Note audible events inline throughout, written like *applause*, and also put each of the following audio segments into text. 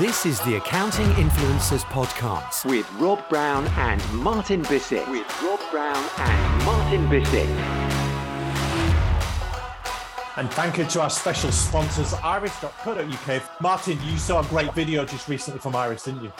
This is the Accounting Influencers Podcast with Rob Brown and Martin Bissett. With Rob Brown and Martin Bissett. And thank you to our special sponsors, iris.co.uk. Martin, you saw a great video just recently from Iris, didn't you?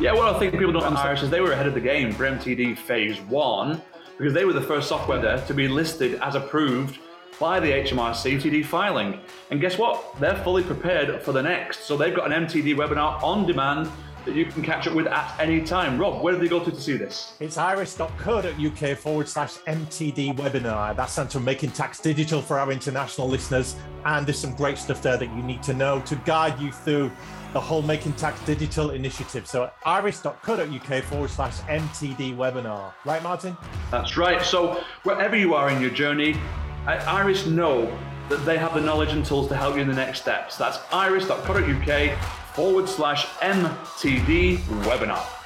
Yeah, well, I think people don't know Iris is they were ahead of the game for MTD Phase 1 because they were the first software there to be listed as approved by the HMRC TD filing. And guess what? They're fully prepared for the next. So they've got an MTD webinar on demand that you can catch up with at any time. Rob, where do they go to to see this? It's iris.co.uk forward slash MTD webinar. That stands for Making Tax Digital for our international listeners. And there's some great stuff there that you need to know to guide you through the whole Making Tax Digital initiative. So iris.co.uk forward slash MTD webinar. Right, Martin? That's right. So wherever you are in your journey, Iris know that they have the knowledge and tools to help you in the next steps. That's iris.co.uk forward slash MTD webinar.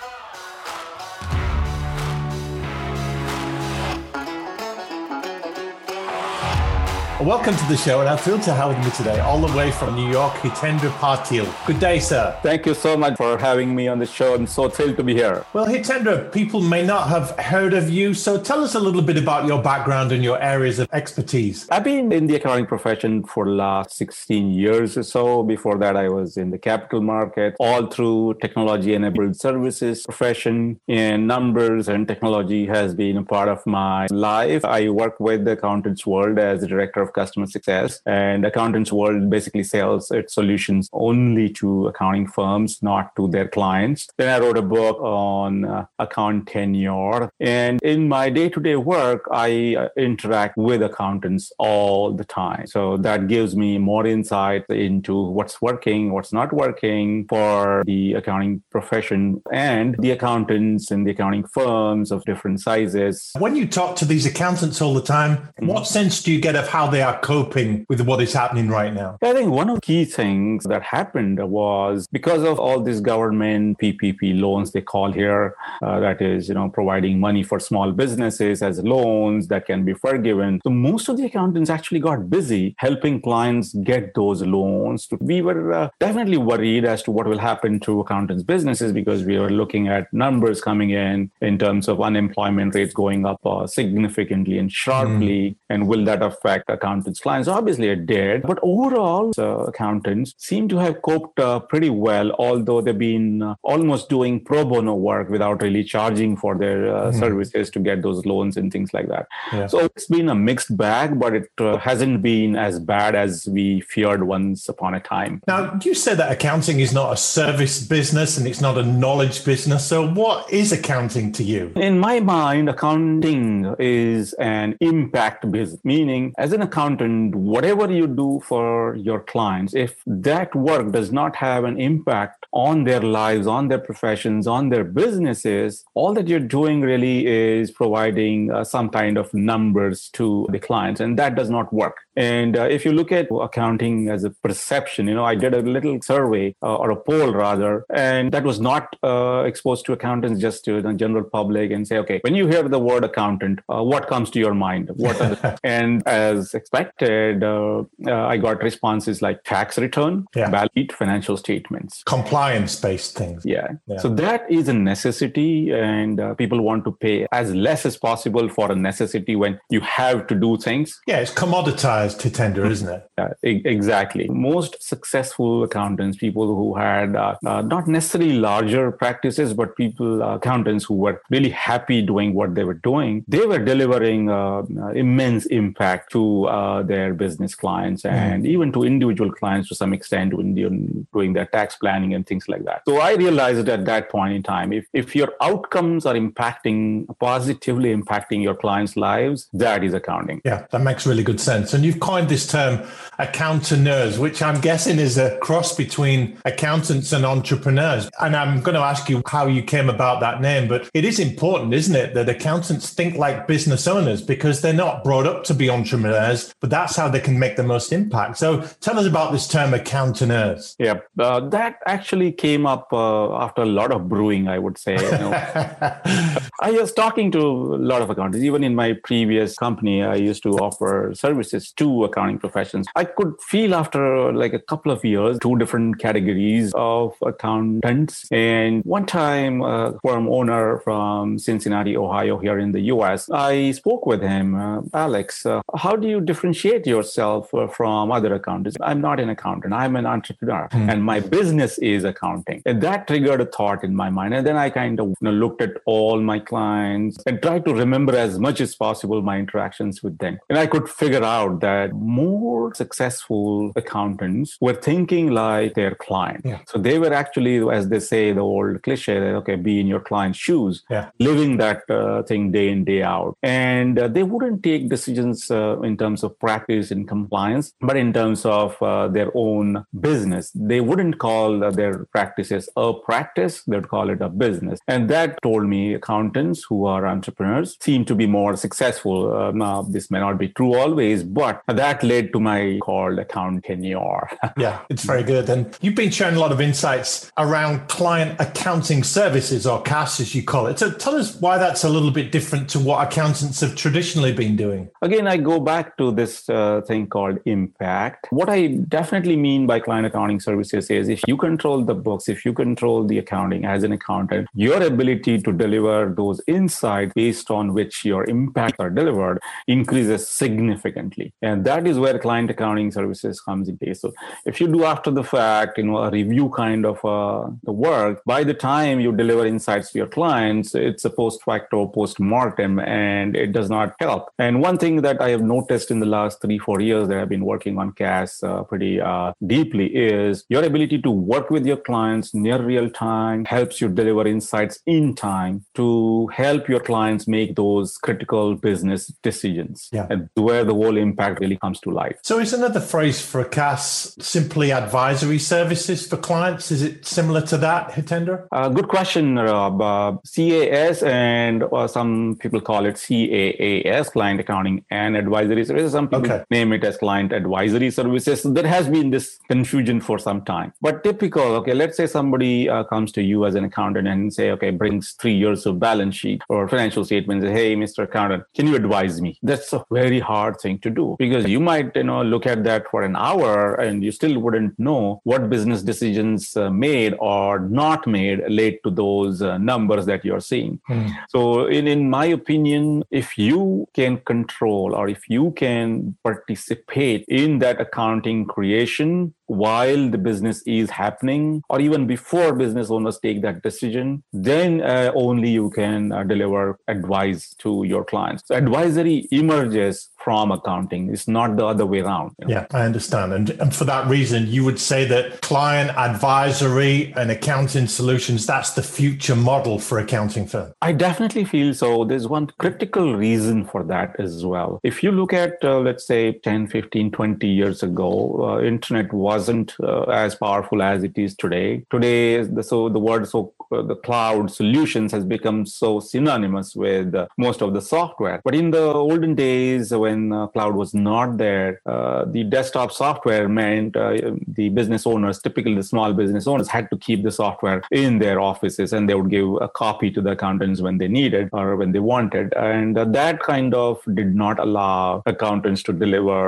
Welcome to the show, and I'm thrilled to have with me today, all the way from New York, Hitendra Patil. Good day, sir. Thank you so much for having me on the show. I'm so thrilled to be here. Well, Hitendra, people may not have heard of you, so tell us a little bit about your background and your areas of expertise. I've been in the accounting profession for the last 16 years or so. Before that, I was in the capital market, all through technology-enabled services profession, and numbers and technology has been a part of my life. I work with the accountants world as the director of customer success. And Accountants World basically sells its solutions only to accounting firms, not to their clients. Then I wrote a book on uh, Accountaneur. And in my day to day work, I uh, interact with accountants all the time. So that gives me more insight into what's working, what's not working for the accounting profession and the accountants and the accounting firms of different sizes. When you talk to these accountants all the time, mm-hmm. what sense do you get of how they are coping with what is happening right now? I think one of the key things that happened was because of all these government PPP loans they call here, uh, that is, you know, providing money for small businesses as loans that can be forgiven. So most of the accountants actually got busy helping clients get those loans. We were uh, definitely worried as to what will happen to accountants' businesses because we were looking at numbers coming in in terms of unemployment rates going up uh, significantly and sharply, mm. and will that affect accountants? Accountants' clients. Obviously, it did. But overall, uh, accountants seem to have coped uh, pretty well, although they've been uh, almost doing pro bono work without really charging for their mm. services to get those loans and things like that. Yeah. So it's been a mixed bag, but it uh, hasn't been as bad as we feared once upon a time. Now, you said that accounting is not a service business and it's not a knowledge business. So, what is accounting to you? In my mind, accounting is an impact business, meaning as an accountant, whatever you do for your clients, if that work does not have an impact on their lives, on their professions, on their businesses, all that you're doing really is providing uh, some kind of numbers to the clients, and that does not work. And uh, if you look at accounting as a perception, you know, I did a little survey uh, or a poll rather, and that was not uh, exposed to accountants, just to the general public, and say, okay, when you hear the word accountant, uh, what comes to your mind? What? *laughs* and as expected, uh, uh, I got responses like tax return, yeah. valid financial statements, compliance-based things. Yeah. yeah. So that is a necessity, and people want to pay as less as possible for a necessity when you have to do things. Yeah, it's commoditized to tender, isn't it? Yeah, exactly. Most successful accountants, people who had uh, uh, not necessarily larger practices, but people, uh, accountants who were really happy doing what they were doing, they were delivering uh, immense impact to uh, their business clients mm-hmm. and mm. even to individual clients to some extent when you're doing their tax planning and things like that. So I realized at that point in time, if, if your outcomes are impacting, positively impacting your clients' lives, that is accounting. Yeah, that makes really good sense. And you you've coined this term Accountaneur, which I'm guessing is a cross between accountants and entrepreneurs. And I'm going to ask you how you came about that name, but it is important, isn't it, that accountants think like business owners because they're not brought up to be entrepreneurs, but that's how they can make the most impact. So tell us about this term Accountaneur. Yeah, uh, that actually came up uh, after a lot of brewing, I would say. You know. *laughs* I was talking to a lot of accountants, even in my previous company, I used to offer services two accounting professions. I could feel after like a couple of years, two different categories of accountants. And one time, a firm owner from Cincinnati, Ohio, here in the US, I spoke with him, uh, Alex, uh, how do you differentiate yourself uh, from other accountants? I'm not an accountant, I'm an entrepreneur, mm. and my business is accounting. And that triggered a thought in my mind. And then I kind of you know, looked at all my clients and tried to remember as much as possible my interactions with them. And I could figure out that more successful accountants were thinking like their client. Yeah. So they were actually, as they say, the old cliche, that, okay, be in your client's shoes, yeah. living that uh, thing day in, day out. And uh, they wouldn't take decisions uh, in terms of practice and compliance, but in terms of uh, their own business. They wouldn't call uh, their practices a practice, they'd call it a business. And that told me accountants who are entrepreneurs seem to be more successful. Uh, now, this may not be true always, but that led to my called Accountaneur. *laughs* yeah, it's very good. And you've been sharing a lot of insights around client accounting services or CAS, as you call it. So tell us why that's a little bit different to what accountants have traditionally been doing. Again, I go back to this uh, thing called impact. What I definitely mean by client accounting services is if you control the books, if you control the accounting as an accountant, your ability to deliver those insights based on which your impact are delivered increases significantly. And that is where client accounting services comes in place. So if you do after the fact, you know, a review kind of uh, the work, by the time you deliver insights to your clients, it's a post facto, post mortem, and it does not help. And one thing that I have noticed in the last three, four years that I've been working on CAS uh, pretty uh, deeply is your ability to work with your clients near real time helps you deliver insights in time to help your clients make those critical business decisions. Yeah. And where the whole impact really comes to life. So is another phrase for CAS simply advisory services for clients? Is it similar to that, Hitendra? Uh, good question, Rob. Uh, CAS and uh, some people call it CAAS, client accounting and advisory services. Some people okay. name it as client advisory services. There has been this confusion for some time. But typical, okay, let's say somebody uh, comes to you as an accountant and say, okay, brings three years of balance sheet or financial statements. Hey, Mr. Accountant, can you advise me? That's a very hard thing to do because you might, you know, look at that for an hour and you still wouldn't know what business decisions uh, made or not made led to those uh, numbers that you're seeing. Hmm. So, in, in my opinion, if you can control or if you can participate in that accounting creation while the business is happening or even before business owners take that decision then uh, only you can uh, deliver advice to your clients so advisory emerges from accounting. It's not the other way around. You know? Yeah, I understand. And, and for that reason, you would say that client advisory and accounting solutions, that's the future model for accounting firms. I definitely feel so. There's one critical reason for that as well. If you look at, uh, let's say, 10, 15, 20 years ago, uh, internet wasn't uh, as powerful as it is today. Today, the, so the word so the cloud solutions has become so synonymous with uh, most of the software. But in the olden days, when uh, cloud was not there, uh, the desktop software meant uh, the business owners, typically the small business owners, had to keep the software in their offices and they would give a copy to the accountants when they needed or when they wanted. And that kind of did not allow accountants to deliver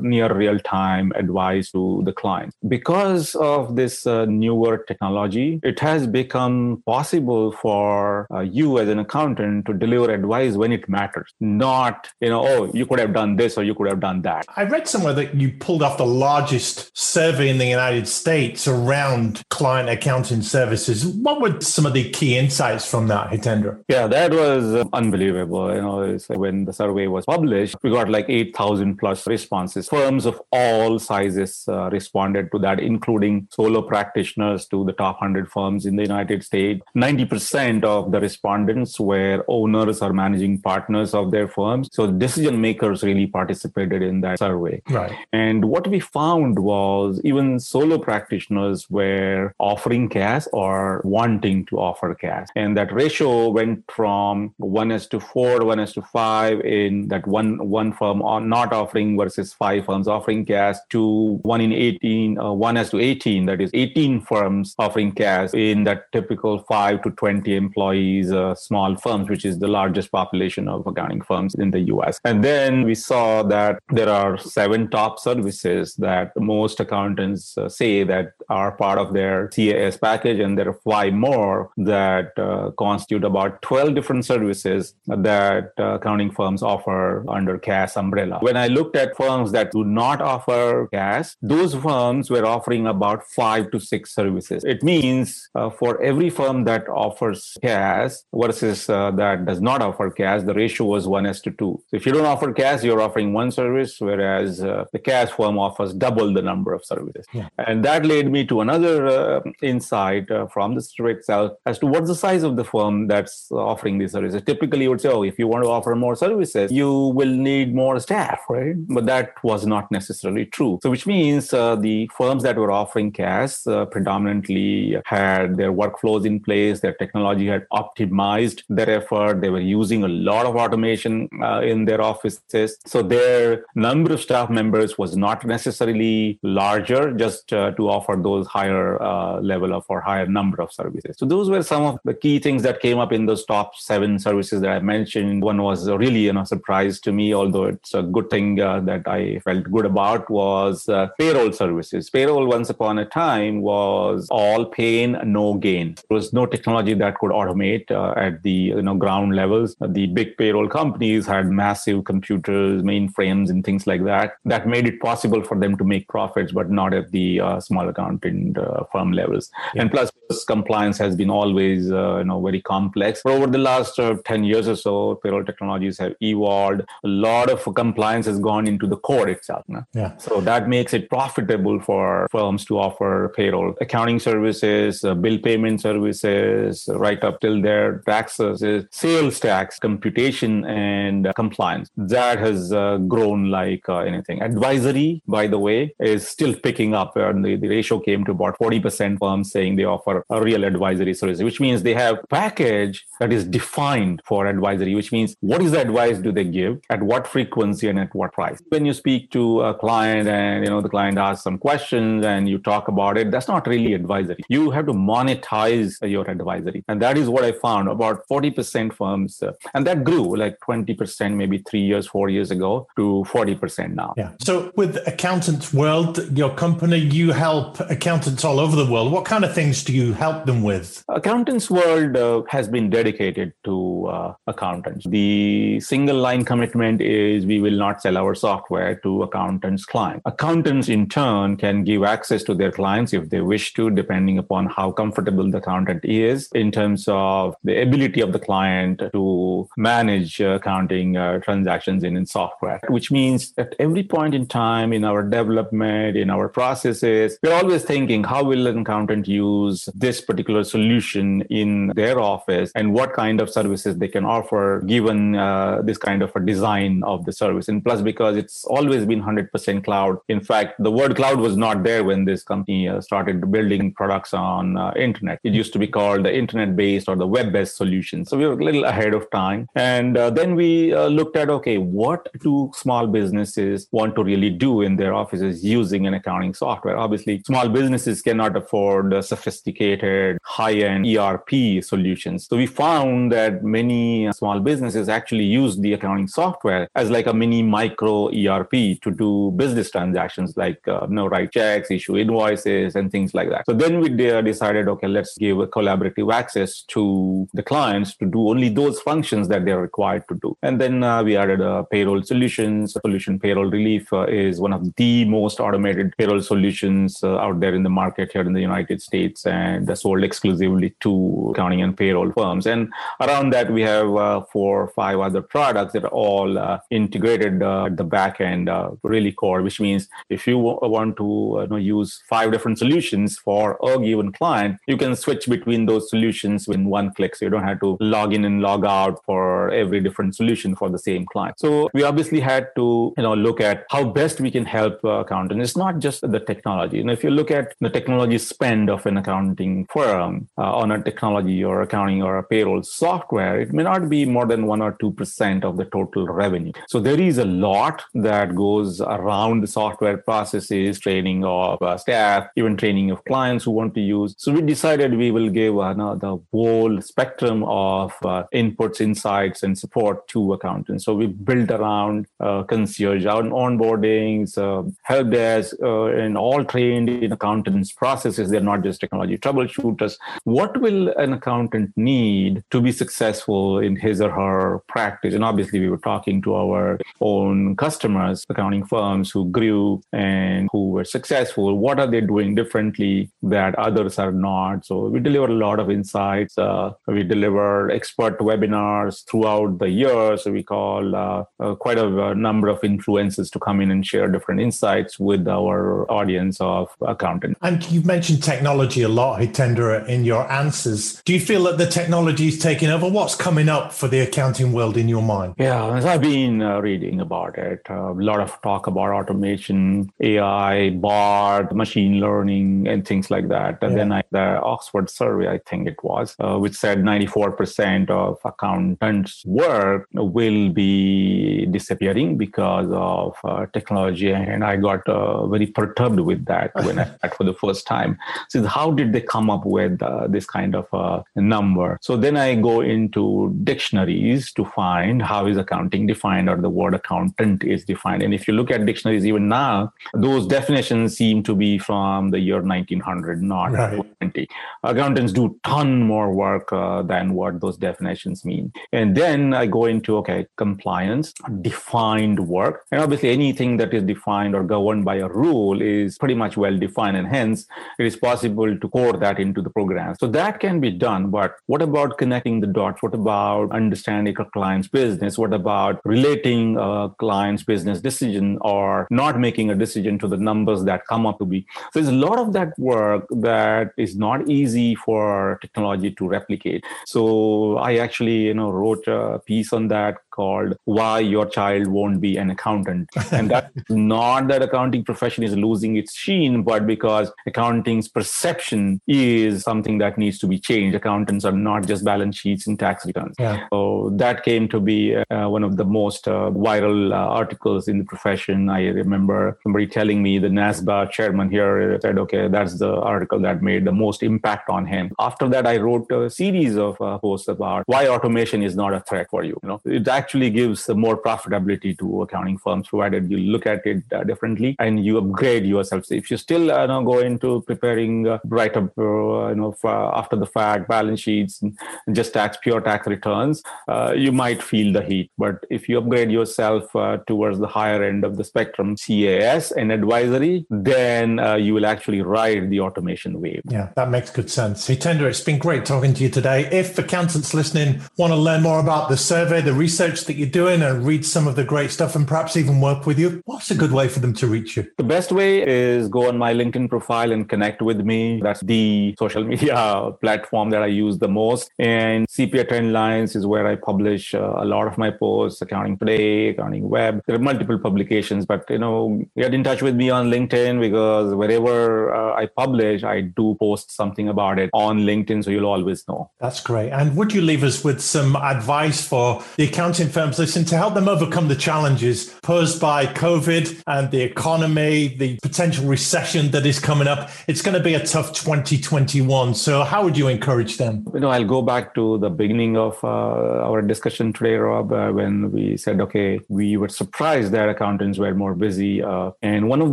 near real time advice to the clients. Because of this newer technology, it has become possible for you as an accountant to deliver advice when it matters, not, you know, oh, you could have done this or you could have done that. I read somewhere that you pulled off the largest survey in the United States around client accounting services. What were some of the key insights from that, Hitendra? Yeah, that was unbelievable. You know, when the survey was published, we got like 8,000 plus responses. Firms of all sizes uh, responded to that, including solo practitioners to the top 100 firms in the United States. 90% of the respondents were owners or managing partners of their firms. So decision makers really participated in that survey. Right. And what we found was even solo practitioners were offering CAS or wanting to offer CAS. And that ratio went from one as to four, one as to five in that one one firm not offering versus five firms offering CAS to one in 18, uh, one as to 18, that is 18 firms offering CAS in that typical 5 to 20 employees uh, small firms which is the largest population of accounting firms in the US and then we saw that there are seven top services that most accountants uh, say that are part of their CAS package. And there are five more that uh, constitute about 12 different services that uh, accounting firms offer under CAS umbrella. When I looked at firms that do not offer CAS those firms were offering about 5 to 6 services. It means uh, for every firm that offers CAS versus uh, that does not offer CAS, the ratio was 1 as to 2. So if you don't offer CAS, you're offering one service, whereas uh, the CAS firm offers double the number of services. Yeah. And that led me to another uh, insight uh, from the story itself as to what's the size of the firm that's offering these services. Typically, you would say, oh, if you want to offer more services, you will need more staff, right? But that was not necessarily true. So which means uh, the firms that were offering CAS predominantly had their workflows in place, their technology had optimized their effort, they were using a lot of automation uh, in their offices. So their number of staff members was not necessarily larger just uh, to offer those higher uh, level of or higher number of services. So those were some of the key things that came up in those top seven services that I mentioned. One was really you know surprise to me, although it's a good thing uh, that I felt good about was uh, payroll services. Payroll once upon a time was all pain, no gain. There was no technology that could automate uh, at the you know ground levels. The big payroll companies had massive computers, mainframes, and things like that. That made it possible for them to make profits, but not at the uh, small accounting uh, firm levels. Yeah. And plus, compliance has been always uh, you know very complex. But over the last uh, ten years or so, payroll technologies have evolved. A lot of compliance has gone into the core itself. Yeah. So that makes it profitable for firms to offer payroll accounting services, uh, bill payment services, right up till their taxes, sales tax, computation, and uh, compliance. That has uh, grown like uh, anything. Advisory, by the way, is still picking up. And the, the ratio came to about 40% firms saying they offer a real advisory service, which means they have package that is defined for advisory, which means what is the advice do they give, at what frequency, and at what price. When you speak to a client and you know the client asks some questions and you talk about it, that's not really advisory. You have to monetize your advisory, and that is what I found. About 40% firms, uh, and that grew like 20% maybe three years, four years ago to 40% now. Yeah. So with Accountants World, your company, you help accountants all over the world. What kind of things do you help them with? Accountants World uh, has been dedicated to uh, accountants. The single line commitment is we will not sell our software to accountants' clients. Accountants, in turn, can give access to their clients if they wish to, depending upon how comfortable the accountant is in terms of the ability of the client to manage uh, accounting uh, transactions in, in software, which means at every point in time in our development, in our processes, we're always thinking, how will an accountant use this particular solution in their office and what kind of services they can offer given uh, this kind of a design of the service. And plus, because it's always been 100% cloud. In fact, the word cloud was not there when this company uh, started building products on uh, internet. It used to be called the internet-based or the web-based solution. So we were a little ahead of time. And uh, then we uh, looked at, okay, what do small businesses want to really do in their offices using an accounting software? Obviously, small businesses cannot afford sophisticated high-end ERP solutions. So we found that many small businesses actually use the accounting software as like a mini micro ERP to do business transactions like uh, you know, write checks, issue invoices, and things like that. So then we decided, okay, let's give a collaborative access to the clients to do only those functions that they're required to do. And then uh, we added a payroll solutions. Solution Payroll Relief uh, is one of the most automated payroll solutions uh, out there in the market here in the United States and sold exclusively to accounting and payroll firms. And around that, we have uh, four or five other products that are all uh, integrated at the back end, really core, which means if you want to know, use five different solutions for a given client, you can switch between those solutions in one click. So you don't have to log in and log out for every different solution for the same client. So we obviously had to, you know, look at how best we can help accountants. It's not just the technology. And if you look at the technology spend of an accounting firm uh, on a technology or accounting or a payroll software, it may not be more than one or two percent of the total revenue. So there is a lot that goes around the software processes, training of uh, staff, even training of clients who want to use. So we decided we will give uh, the whole spectrum of uh, inputs, insights, and support to accountants. So we built around uh, concierge, on onboardings, uh, help desk, uh, and all trained in accountants' processes. They're not just technology troubleshooters. What will an accountant need to be successful in his or her practice? And obviously, we were talking to our own customers, accounting firms who grew and who were successful. What are they doing differently that others are not? So we deliver a lot of insights. Uh, we deliver expert webinars throughout the year. So we call uh, uh, quite a, a, number of influencers to come in and share different insights with our audience of accountants. And you've mentioned technology a lot, Hitendra, in your answers. Do you feel that the technology is taking over? What's coming up for the accounting world in your mind? Yeah, as I've been uh, reading about it, uh, a lot of talk about automation, AI, BART, machine learning, and things like that. And yeah. then I, the Oxford survey, I think it was, uh, which said 94% of accountants' work will be disappearing because of uh, technology. And I got uh, very perturbed with that when I *laughs* for the first time. So, how did they come up with uh, this kind of uh, number? So, then I go into dictionaries to find how is accounting defined or the word accountant is defined. And if you look at dictionaries even now, those definitions seem to be from the year 1900, not right. 20. Accountants do ton more work uh, than what those definitions mean. And then I go into, okay, compliance, defined work. And obviously anything that is defined or governed by a rule is pretty much well defined. And hence it is possible to core that into the program. So that can be done. But what about connecting the dots? What about understanding a client's business? What about relating a client's business decision or not making a decision to the numbers that come up to be? So there's a lot of that work that is not easy for technology to replicate. So I actually, you know, wrote a piece on that called why your child won't be an accountant. And that's *laughs* not that accounting profession is losing its sheen but because accounting's perception is something that needs to be changed. Accountants are not just balance sheets and tax returns. Yeah. so that came to be uh, one of the most uh, viral uh, articles in the profession. I remember somebody telling me the nasba chairman here said okay that's the article that made the most impact on him. After that i wrote a series of uh, posts about why automation is not a threat for you. You know it actually gives more profitability to accounting firms provided you look at it uh, differently and you upgrade yourself. So if you still uh, go into preparing uh, write up, uh, you know, after the fact balance sheets and just tax pure tax returns, uh, you might feel the heat. But if you upgrade yourself uh, towards the higher end of the spectrum, CAS and advisory, then you will actually ride the automation wave. Yeah, that makes good sense. Hitendra, it's been great talking to you today. If accountants listening want to learn more about the survey, the research research that you're doing and read some of the great stuff and perhaps even work with you, what's a good way for them to reach you? The best way is go on my LinkedIn profile and connect with me. That's the social *laughs* media platform that I use the most. And CPA Trendlines is where I publish uh, a lot of my posts, Accounting Today, Accounting Web. There are multiple publications, but you know, get in touch with me on LinkedIn because wherever uh, I publish, I do post something about it on LinkedIn, so you'll always know. That's great. And would you leave us with some advice for the accounting firms listen to help them overcome the challenges posed by COVID and the economy, the potential recession that is coming up. It's going to be a tough 2021. So, how would you encourage them? You know, I'll go back to the beginning of uh, our discussion today, Rob, uh, when we said, okay, we were surprised that accountants were more busy. Uh, and one of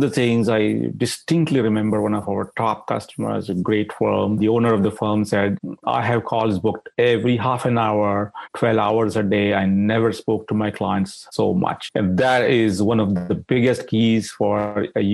the things I distinctly remember one of our top customers, a great firm, the owner of the firm said, I have calls booked every half an hour, 12 hours a day. I never never spoke to my clients so much. And that is one of the biggest keys for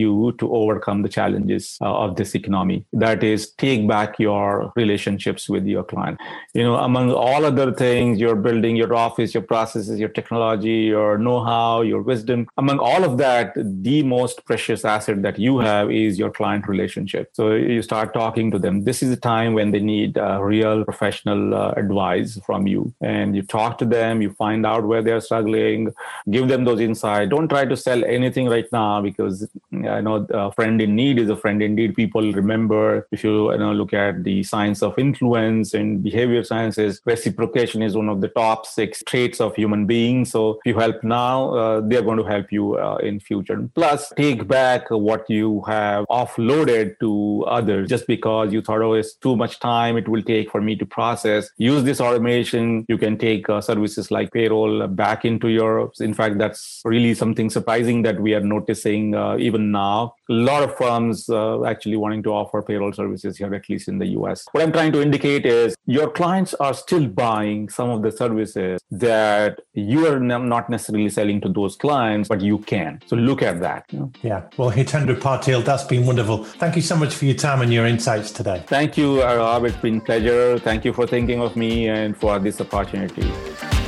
you to overcome the challenges uh, of this economy. That is, take back your relationships with your client. You know, among all other things, you're building your office, your processes, your technology, your know how, your wisdom. Among all of that, the most precious asset that you have is your client relationship. So you start talking to them. This is a time when they need uh, real professional uh, advice from you. And you talk to them, you find out where they're struggling, give them those insights. Don't try to sell anything right now because I know a friend in need is a friend indeed. People remember if you, you know, look at the science of influence and behavior sciences, reciprocation is one of the top six traits of human beings. So if you help now, uh, they're going to help you uh, in future. Plus, take back what you have offloaded to others just because you thought, oh, it's too much time it will take for me to process. Use this automation. You can take uh, services like payroll back into Europe. In fact, that's really something surprising that we are noticing uh, even now. A lot of firms uh, actually wanting to offer payroll services here, at least in the US. What I'm trying to indicate is your clients are still buying some of the services that you are not necessarily selling to those clients, but you can. So look at that. You know? Yeah. Well, Hitendra Patil, that's been wonderful. Thank you so much for your time and your insights today. Thank you, Rob. It's been pleasure. Thank you for thinking of me and for this opportunity.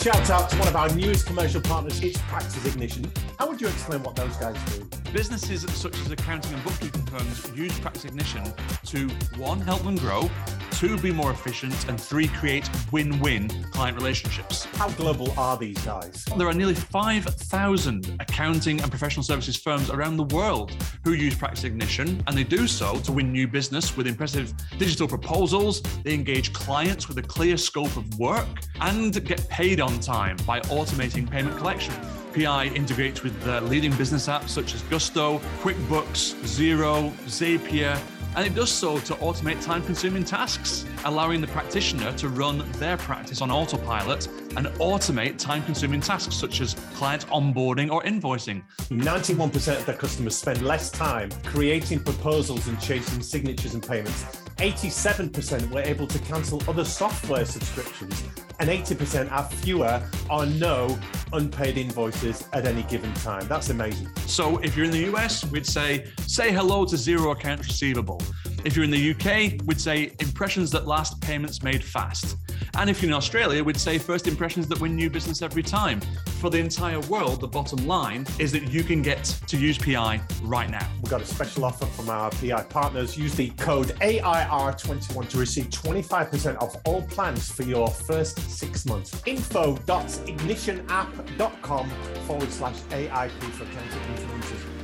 Shout out to one of our newest commercial partners, it's Practice Ignition. How would you explain what those guys do? Businesses such as accounting and bookkeeping firms use Practice Ignition to one, help them grow, two, be more efficient, and three, create win win client relationships. How global are these guys? There are nearly 5,000 accounting and professional services firms around the world who use Practice Ignition, and they do so to win new business with impressive digital proposals. They engage clients with a clear scope of work and get paid on time by automating payment collection. PI integrates with the leading business apps such as Gusto, QuickBooks, Xero, Zapier, and it does so to automate time consuming tasks, allowing the practitioner to run their practice on autopilot and automate time consuming tasks such as client onboarding or invoicing. 91% of their customers spend less time creating proposals and chasing signatures and payments. 87% were able to cancel other software subscriptions, and 80% have fewer or no unpaid invoices at any given time. That's amazing. So if you're in the US, we'd say, say hello to zero accounts receivable. If you're in the UK, we'd say impressions that last, payments made fast. And if you're in Australia, we'd say first impressions that win new business every time. For the entire world, the bottom line is that you can get to use PI right now. We've got a special offer from our PI partners. Use the code AIR21 to receive 25% off all plans for your first six months. Info.ignitionapp.com forward slash AIP for accounting